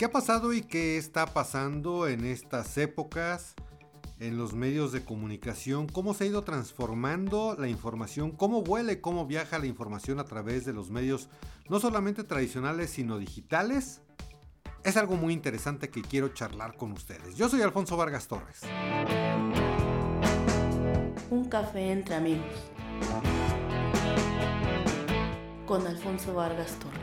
¿Qué ha pasado y qué está pasando en estas épocas en los medios de comunicación? ¿Cómo se ha ido transformando la información? ¿Cómo vuela y cómo viaja la información a través de los medios no solamente tradicionales sino digitales? Es algo muy interesante que quiero charlar con ustedes. Yo soy Alfonso Vargas Torres. Un café entre amigos. Con Alfonso Vargas Torres.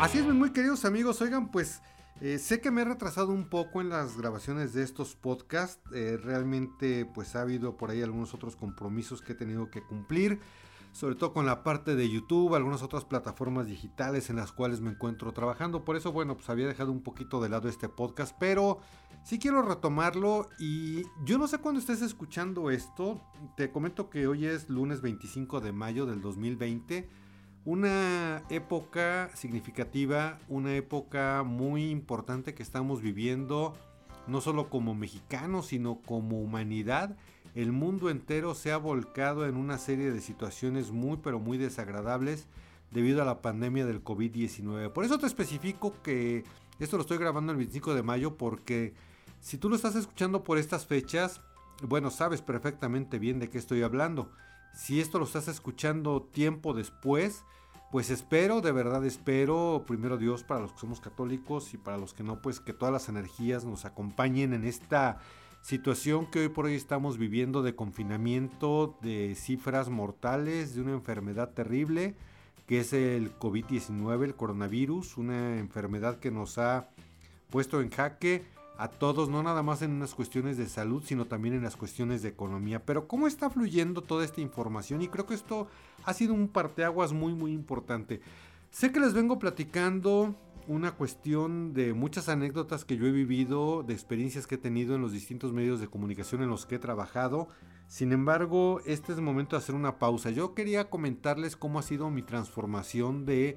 Así es, muy queridos amigos. Oigan, pues eh, sé que me he retrasado un poco en las grabaciones de estos podcasts. Eh, realmente, pues ha habido por ahí algunos otros compromisos que he tenido que cumplir. Sobre todo con la parte de YouTube, algunas otras plataformas digitales en las cuales me encuentro trabajando. Por eso, bueno, pues había dejado un poquito de lado este podcast. Pero sí quiero retomarlo. Y yo no sé cuándo estés escuchando esto. Te comento que hoy es lunes 25 de mayo del 2020 una época significativa, una época muy importante que estamos viviendo, no solo como mexicanos, sino como humanidad. El mundo entero se ha volcado en una serie de situaciones muy pero muy desagradables debido a la pandemia del COVID-19. Por eso te especifico que esto lo estoy grabando el 25 de mayo porque si tú lo estás escuchando por estas fechas, bueno, sabes perfectamente bien de qué estoy hablando. Si esto lo estás escuchando tiempo después, pues espero, de verdad espero, primero Dios para los que somos católicos y para los que no, pues que todas las energías nos acompañen en esta situación que hoy por hoy estamos viviendo de confinamiento, de cifras mortales, de una enfermedad terrible que es el COVID-19, el coronavirus, una enfermedad que nos ha puesto en jaque a todos, no nada más en unas cuestiones de salud, sino también en las cuestiones de economía. Pero ¿cómo está fluyendo toda esta información? Y creo que esto ha sido un parteaguas muy muy importante. Sé que les vengo platicando una cuestión de muchas anécdotas que yo he vivido, de experiencias que he tenido en los distintos medios de comunicación en los que he trabajado. Sin embargo, este es el momento de hacer una pausa. Yo quería comentarles cómo ha sido mi transformación de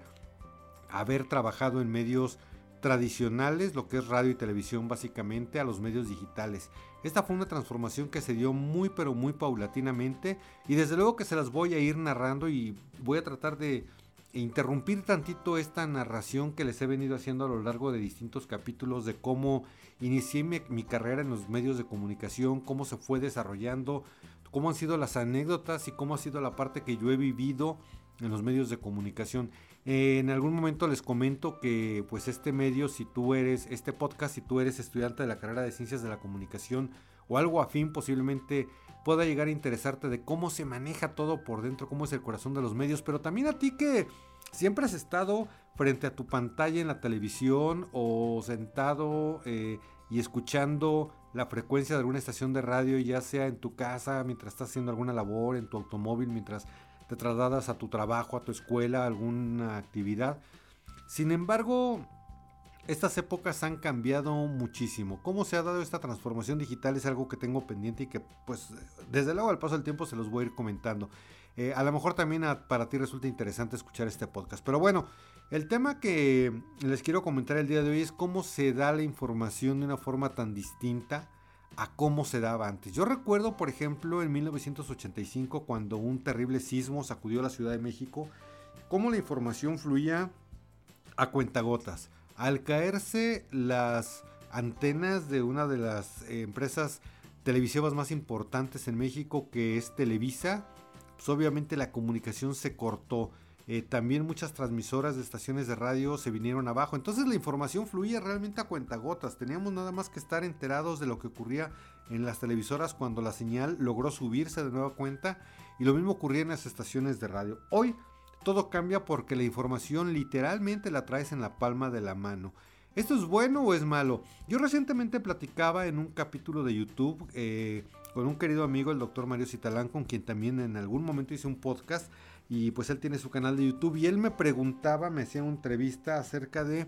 haber trabajado en medios tradicionales, lo que es radio y televisión básicamente, a los medios digitales. Esta fue una transformación que se dio muy pero muy paulatinamente y desde luego que se las voy a ir narrando y voy a tratar de interrumpir tantito esta narración que les he venido haciendo a lo largo de distintos capítulos de cómo inicié mi, mi carrera en los medios de comunicación, cómo se fue desarrollando, cómo han sido las anécdotas y cómo ha sido la parte que yo he vivido en los medios de comunicación. Eh, en algún momento les comento que pues este medio, si tú eres, este podcast, si tú eres estudiante de la carrera de ciencias de la comunicación o algo afín, posiblemente pueda llegar a interesarte de cómo se maneja todo por dentro, cómo es el corazón de los medios, pero también a ti que siempre has estado frente a tu pantalla en la televisión o sentado eh, y escuchando la frecuencia de alguna estación de radio, ya sea en tu casa, mientras estás haciendo alguna labor, en tu automóvil, mientras te trasladas a tu trabajo, a tu escuela, a alguna actividad. Sin embargo, estas épocas han cambiado muchísimo. ¿Cómo se ha dado esta transformación digital? Es algo que tengo pendiente y que pues desde luego al paso del tiempo se los voy a ir comentando. Eh, a lo mejor también para ti resulta interesante escuchar este podcast. Pero bueno, el tema que les quiero comentar el día de hoy es cómo se da la información de una forma tan distinta a cómo se daba antes. Yo recuerdo, por ejemplo, en 1985, cuando un terrible sismo sacudió la Ciudad de México, cómo la información fluía a cuentagotas. Al caerse las antenas de una de las empresas televisivas más importantes en México, que es Televisa, pues obviamente la comunicación se cortó. Eh, también muchas transmisoras de estaciones de radio se vinieron abajo. Entonces la información fluía realmente a cuentagotas. Teníamos nada más que estar enterados de lo que ocurría en las televisoras cuando la señal logró subirse de nueva cuenta. Y lo mismo ocurría en las estaciones de radio. Hoy todo cambia porque la información literalmente la traes en la palma de la mano. ¿Esto es bueno o es malo? Yo recientemente platicaba en un capítulo de YouTube eh, con un querido amigo, el doctor Mario Citalán, con quien también en algún momento hice un podcast y pues él tiene su canal de YouTube y él me preguntaba, me hacía una entrevista acerca de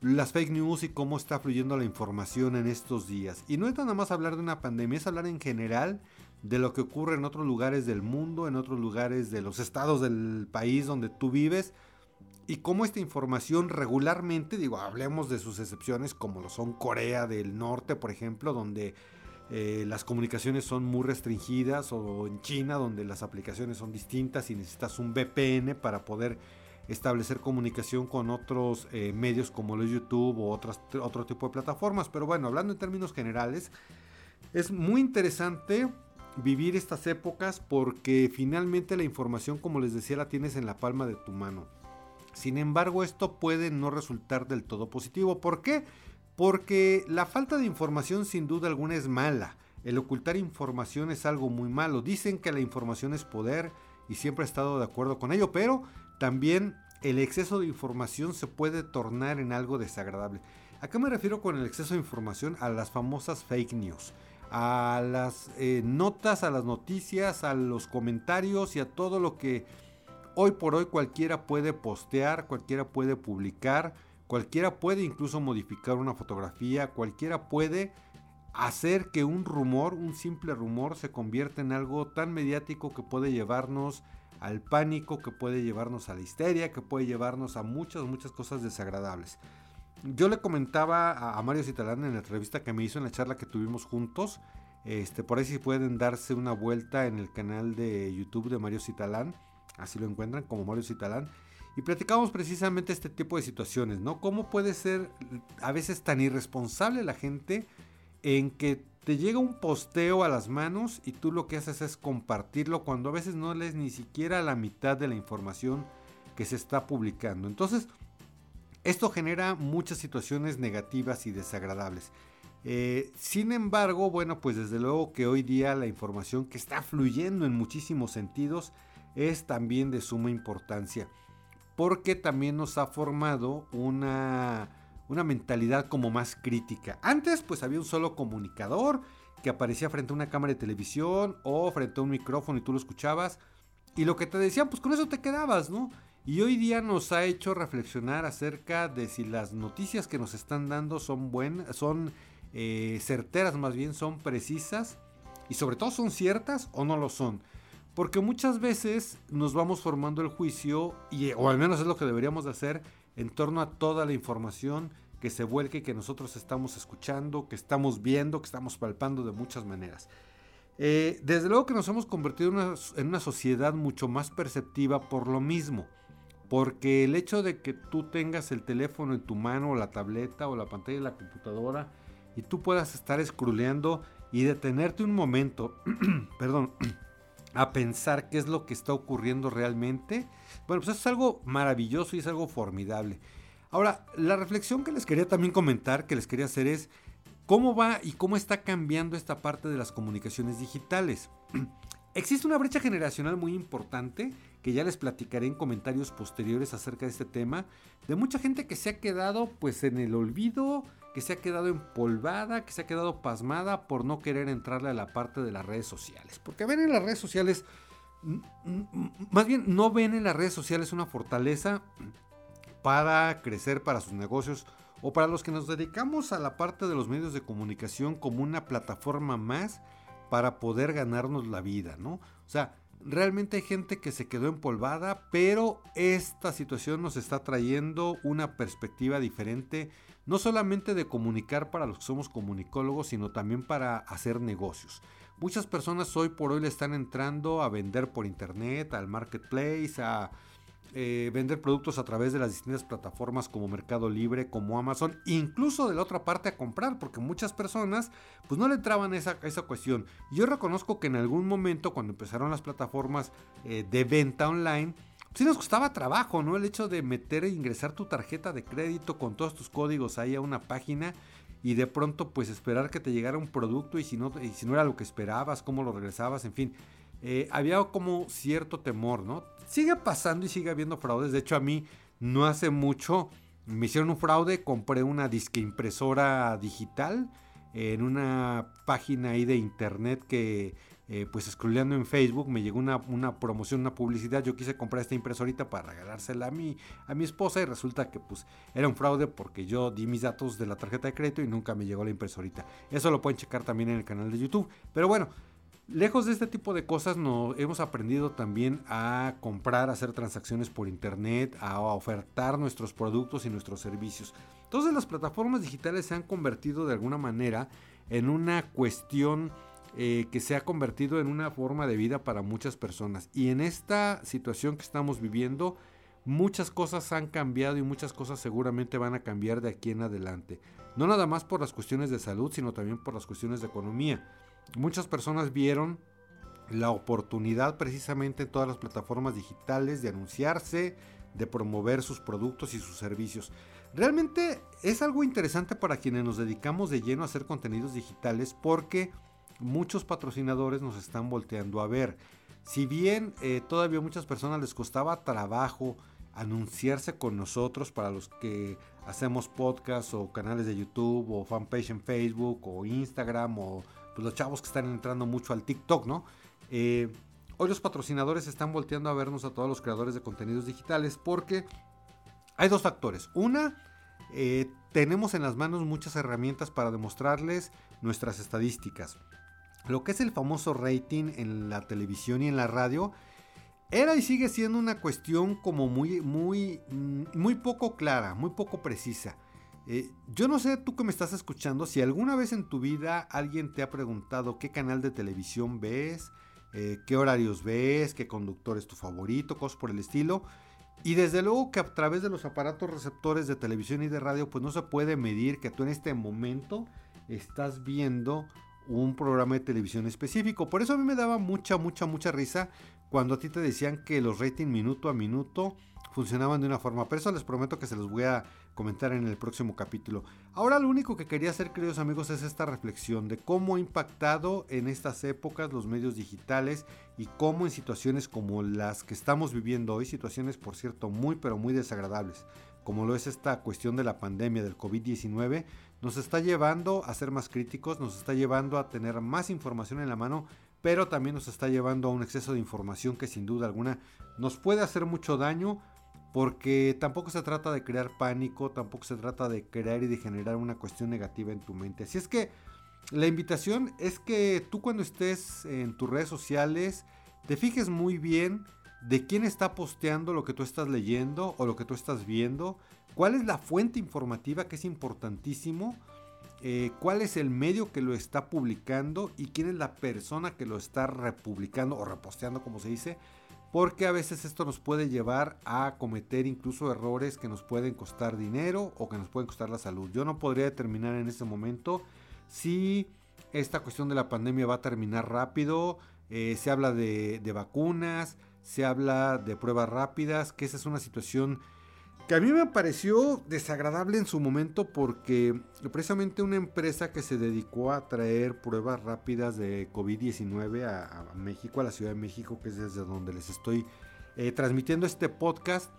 las fake news y cómo está fluyendo la información en estos días. Y no es nada más hablar de una pandemia, es hablar en general de lo que ocurre en otros lugares del mundo, en otros lugares de los estados del país donde tú vives y cómo esta información regularmente, digo, hablemos de sus excepciones como lo son Corea del Norte, por ejemplo, donde eh, las comunicaciones son muy restringidas o en China donde las aplicaciones son distintas y necesitas un VPN para poder establecer comunicación con otros eh, medios como los YouTube o otras, otro tipo de plataformas. Pero bueno, hablando en términos generales, es muy interesante vivir estas épocas porque finalmente la información, como les decía, la tienes en la palma de tu mano. Sin embargo, esto puede no resultar del todo positivo. ¿Por qué? Porque la falta de información sin duda alguna es mala. El ocultar información es algo muy malo. Dicen que la información es poder y siempre he estado de acuerdo con ello, pero también el exceso de información se puede tornar en algo desagradable. ¿A qué me refiero con el exceso de información? A las famosas fake news, a las eh, notas, a las noticias, a los comentarios y a todo lo que hoy por hoy cualquiera puede postear, cualquiera puede publicar, cualquiera puede incluso modificar una fotografía, cualquiera puede hacer que un rumor, un simple rumor, se convierta en algo tan mediático que puede llevarnos al pánico, que puede llevarnos a la histeria, que puede llevarnos a muchas, muchas cosas desagradables. Yo le comentaba a, Mario Citalán en la entrevista que me hizo en la charla que tuvimos juntos, este, por ahí si pueden darse una vuelta en el canal de YouTube de Mario Citalán, así lo encuentran como Mario Citalán, y platicamos precisamente este tipo de situaciones, ¿no? ¿Cómo puede ser a veces tan irresponsable la gente en que te llega un posteo a las manos y tú lo que haces es compartirlo cuando a veces no lees ni siquiera la mitad de la información que se está publicando. Entonces, esto genera muchas situaciones negativas y desagradables. Eh, sin embargo, bueno, pues desde luego que hoy día la información que está fluyendo en muchísimos sentidos es también de suma importancia. Porque también nos ha formado una una mentalidad como más crítica. Antes pues había un solo comunicador que aparecía frente a una cámara de televisión o frente a un micrófono y tú lo escuchabas y lo que te decían pues con eso te quedabas, ¿no? Y hoy día nos ha hecho reflexionar acerca de si las noticias que nos están dando son buenas, son eh, certeras más bien, son precisas y sobre todo son ciertas o no lo son. Porque muchas veces nos vamos formando el juicio, y, o al menos es lo que deberíamos de hacer, en torno a toda la información que se vuelque, que nosotros estamos escuchando, que estamos viendo, que estamos palpando de muchas maneras. Eh, desde luego que nos hemos convertido en una, sociedad mucho más perceptiva por lo mismo. Porque el hecho de que tú tengas el teléfono en tu mano, o la tableta, o la pantalla de la computadora, y tú puedas estar scrolleando y detenerte un momento, perdón, a pensar qué es lo que está ocurriendo realmente, bueno, pues eso es algo maravilloso y es algo formidable. Ahora, la reflexión que les quería también comentar, que les quería hacer es cómo va y cómo está cambiando esta parte de las comunicaciones digitales. Existe una brecha generacional muy importante que ya les platicaré en comentarios posteriores acerca de este tema, de mucha gente que se ha quedado pues en el olvido, que se ha quedado empolvada, que se ha quedado pasmada por no querer entrarle a la parte de las redes sociales. Porque ven en las redes sociales, más bien no ven en las redes sociales una fortaleza para crecer para sus negocios o para los que nos dedicamos a la parte de los medios de comunicación como una plataforma más para poder ganarnos la vida, ¿no? O sea, realmente hay gente que se quedó empolvada, pero esta situación nos está trayendo una perspectiva diferente, no solamente de comunicar para los que somos comunicólogos, sino también para hacer negocios. Muchas personas hoy por hoy le están entrando a vender por internet, al marketplace, a eh, vender productos a través de las distintas plataformas como Mercado Libre, como Amazon, incluso de la otra parte a comprar, porque muchas personas pues no le entraban esa, esa cuestión. Yo reconozco que en algún momento cuando empezaron las plataformas eh, de venta online, sí nos costaba trabajo, ¿no? El hecho de meter e ingresar tu tarjeta de crédito con todos tus códigos ahí a una página y de pronto pues esperar que te llegara un producto y si no, y si no era lo que esperabas, cómo lo regresabas, en fin. Eh, había como cierto temor, ¿no? Sigue pasando y sigue habiendo fraudes. De hecho, a mí no hace mucho me hicieron un fraude, compré una disque impresora digital en una página ahí de internet que eh, pues scrolleando en Facebook me llegó una, promoción, una publicidad, yo quise comprar esta impresorita para regalársela a mi, a mi esposa y resulta que pues era un fraude porque yo di mis datos de la tarjeta de crédito y nunca me llegó la impresorita. Eso lo pueden checar también en el canal de YouTube. Pero bueno, Lejos de este tipo de cosas, no, hemos aprendido también a comprar, a hacer transacciones por internet, a ofertar nuestros productos y nuestros servicios. Entonces las plataformas digitales se han convertido de alguna manera en una cuestión eh, que se ha convertido en una forma de vida para muchas personas. Y en esta situación que estamos viviendo, muchas cosas han cambiado y muchas cosas seguramente van a cambiar de aquí en adelante. No nada más por las cuestiones de salud, sino también por las cuestiones de economía. Muchas personas vieron la oportunidad precisamente en todas las plataformas digitales de anunciarse, de promover sus productos y sus servicios. Realmente es algo interesante para quienes nos dedicamos de lleno a hacer contenidos digitales porque muchos patrocinadores nos están volteando a ver. Si bien eh, todavía muchas personas les costaba trabajo anunciarse con nosotros para los que hacemos podcasts o canales de YouTube o fanpage en Facebook o Instagram o pues, los chavos que están entrando mucho al TikTok, ¿no? Eh, hoy los patrocinadores están volteando a vernos a todos los creadores de contenidos digitales porque hay dos factores. Una, eh, tenemos en las manos muchas herramientas para demostrarles nuestras estadísticas. Lo que es el famoso rating en la televisión y en la radio era y sigue siendo una cuestión como muy, muy, mm, muy poco clara, muy poco precisa. Eh, yo no sé tú que me estás escuchando, si alguna vez en tu vida alguien te ha preguntado qué canal de televisión ves, eh, qué horarios ves, qué conductor es tu favorito, cosas por el estilo. Y desde luego que a través de los aparatos receptores de televisión y de radio, pues no se puede medir que tú en este momento estás viendo un programa de televisión específico. Por eso a mí me daba mucha, mucha, mucha risa cuando a ti te decían que los ratings minuto a minuto funcionaban de una forma. Pero les prometo que se los voy a comentar en el próximo capítulo. Ahora lo único que quería hacer, queridos amigos, es esta reflexión de cómo ha impactado en estas épocas los medios digitales y cómo en situaciones como las que estamos viviendo hoy, situaciones por cierto muy pero muy desagradables, como lo es esta cuestión de la pandemia del COVID-19, nos está llevando a ser más críticos, nos está llevando a tener más información en la mano, pero también nos está llevando a un exceso de información que sin duda alguna nos puede hacer mucho daño porque tampoco se trata de crear pánico, tampoco se trata de crear y de generar una cuestión negativa en tu mente. Así es que la invitación es que tú cuando estés en tus redes sociales te fijes muy bien de quién está posteando lo que tú estás leyendo o lo que tú estás viendo, cuál es la fuente informativa que es importantísimo, eh, cuál es el medio que lo está publicando y quién es la persona que lo está republicando o reposteando como se dice porque a veces esto nos puede llevar a cometer incluso errores que nos pueden costar dinero o que nos pueden costar la salud. Yo no podría determinar en este momento si esta cuestión de la pandemia va a terminar rápido. Eh, se habla de, de vacunas, se habla de pruebas rápidas, que esa es una situación que a mí me pareció desagradable en su momento porque precisamente una empresa que se dedicó a traer pruebas rápidas de COVID-19 a, México, a la Ciudad de México, que es desde donde les estoy eh, transmitiendo este podcast,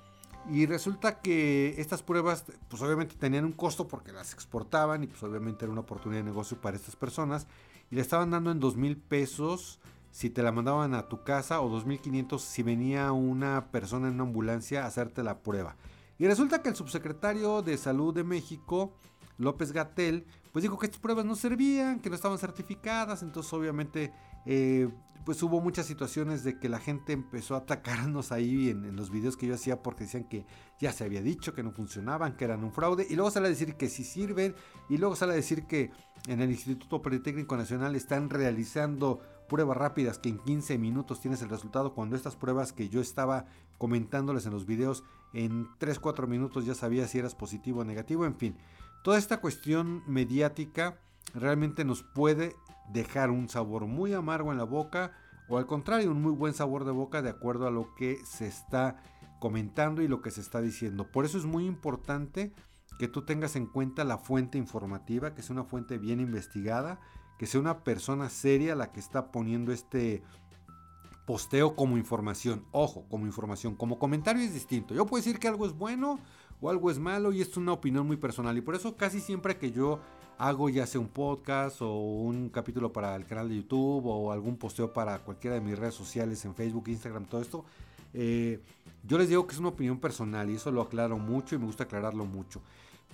y resulta que estas pruebas pues obviamente tenían un costo porque las exportaban y pues obviamente era una oportunidad de negocio para estas personas, y le estaban dando en dos mil pesos si te la mandaban a tu casa o 2.500 si venía una persona en una ambulancia a hacerte la prueba. Y resulta que el subsecretario de Salud de México, López Gatel, pues dijo que estas pruebas no servían, que no estaban certificadas, entonces obviamente eh, pues hubo muchas situaciones de que la gente empezó a atacarnos ahí en, los videos que yo hacía porque decían que ya se había dicho que no funcionaban, que eran un fraude, y luego sale a decir que sí sirven, y luego sale a decir que en el Instituto Politécnico Nacional están realizando pruebas rápidas que en 15 minutos tienes el resultado cuando estas pruebas que yo estaba comentándoles en los videos en 3-4 minutos ya sabía si eras positivo o negativo, en fin. Toda esta cuestión mediática realmente nos puede dejar un sabor muy amargo en la boca o al contrario, un muy buen sabor de boca de acuerdo a lo que se está comentando y lo que se está diciendo. Por eso es muy importante que tú tengas en cuenta la fuente informativa, que sea una fuente bien investigada, que sea una persona seria la que está poniendo este posteo como información. Ojo, como información. Como comentario es distinto. Yo puedo decir que algo es bueno o algo es malo y es una opinión muy personal. Y por eso casi siempre que yo hago ya sea un podcast o un capítulo para el canal de YouTube o algún posteo para cualquiera de mis redes sociales en Facebook, Instagram, todo esto, eh, yo les digo que es una opinión personal y eso lo aclaro mucho y me gusta aclararlo mucho.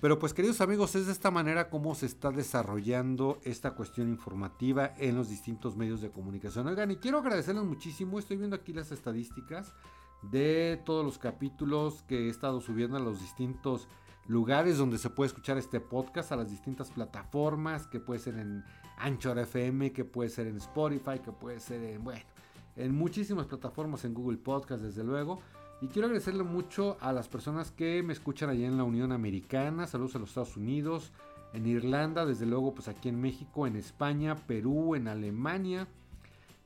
Pero pues queridos amigos, es de esta manera como se está desarrollando esta cuestión informativa en los distintos medios de comunicación. Oigan, y quiero agradecerles muchísimo, estoy viendo aquí las estadísticas de todos los capítulos que he estado subiendo a los distintos lugares donde se puede escuchar este podcast, a las distintas plataformas, que puede ser en Anchor FM, que puede ser en Spotify, que puede ser en, bueno, en muchísimas plataformas, en Google Podcast desde luego. Y quiero agradecerle mucho a las personas que me escuchan allá en la Unión Americana. Saludos a los Estados Unidos, en Irlanda, desde luego pues aquí en México, en España, Perú, en Alemania.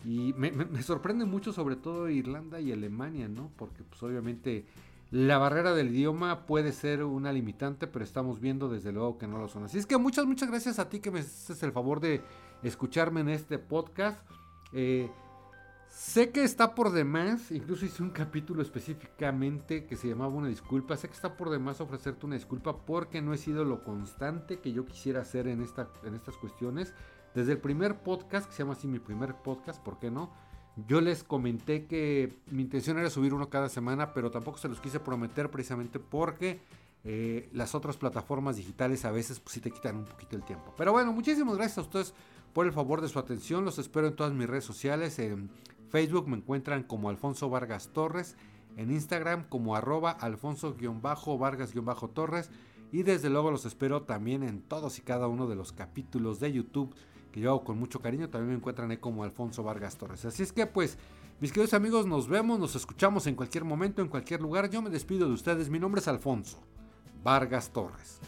Y me, sorprende mucho sobre todo Irlanda y Alemania, ¿no? Porque pues obviamente la barrera del idioma puede ser una limitante, pero estamos viendo desde luego que no lo son. Así es que muchas, muchas gracias a ti que me haces el favor de escucharme en este podcast. Eh, sé que está por demás, incluso hice un capítulo específicamente que se llamaba Una disculpa. Sé que está por demás ofrecerte una disculpa porque no he sido lo constante que yo quisiera hacer en, esta, en estas cuestiones. Desde el primer podcast, que se llama así mi primer podcast, ¿por qué no? Yo les comenté que mi intención era subir uno cada semana, pero tampoco se los quise prometer precisamente porque eh, las otras plataformas digitales a veces pues sí te quitan un poquito el tiempo. Pero bueno, muchísimas gracias a ustedes por el favor de su atención. Los espero en todas mis redes sociales. En Facebook me encuentran como Alfonso Vargas Torres. En Instagram como arroba alfonso-vargas-torres. Y desde luego los espero también en todos y cada uno de los capítulos de YouTube que yo hago con mucho cariño. También me encuentran como Alfonso Vargas Torres. Así es que pues, mis queridos amigos, nos vemos, nos escuchamos en cualquier momento, en cualquier lugar. Yo me despido de ustedes. Mi nombre es Alfonso Vargas Torres.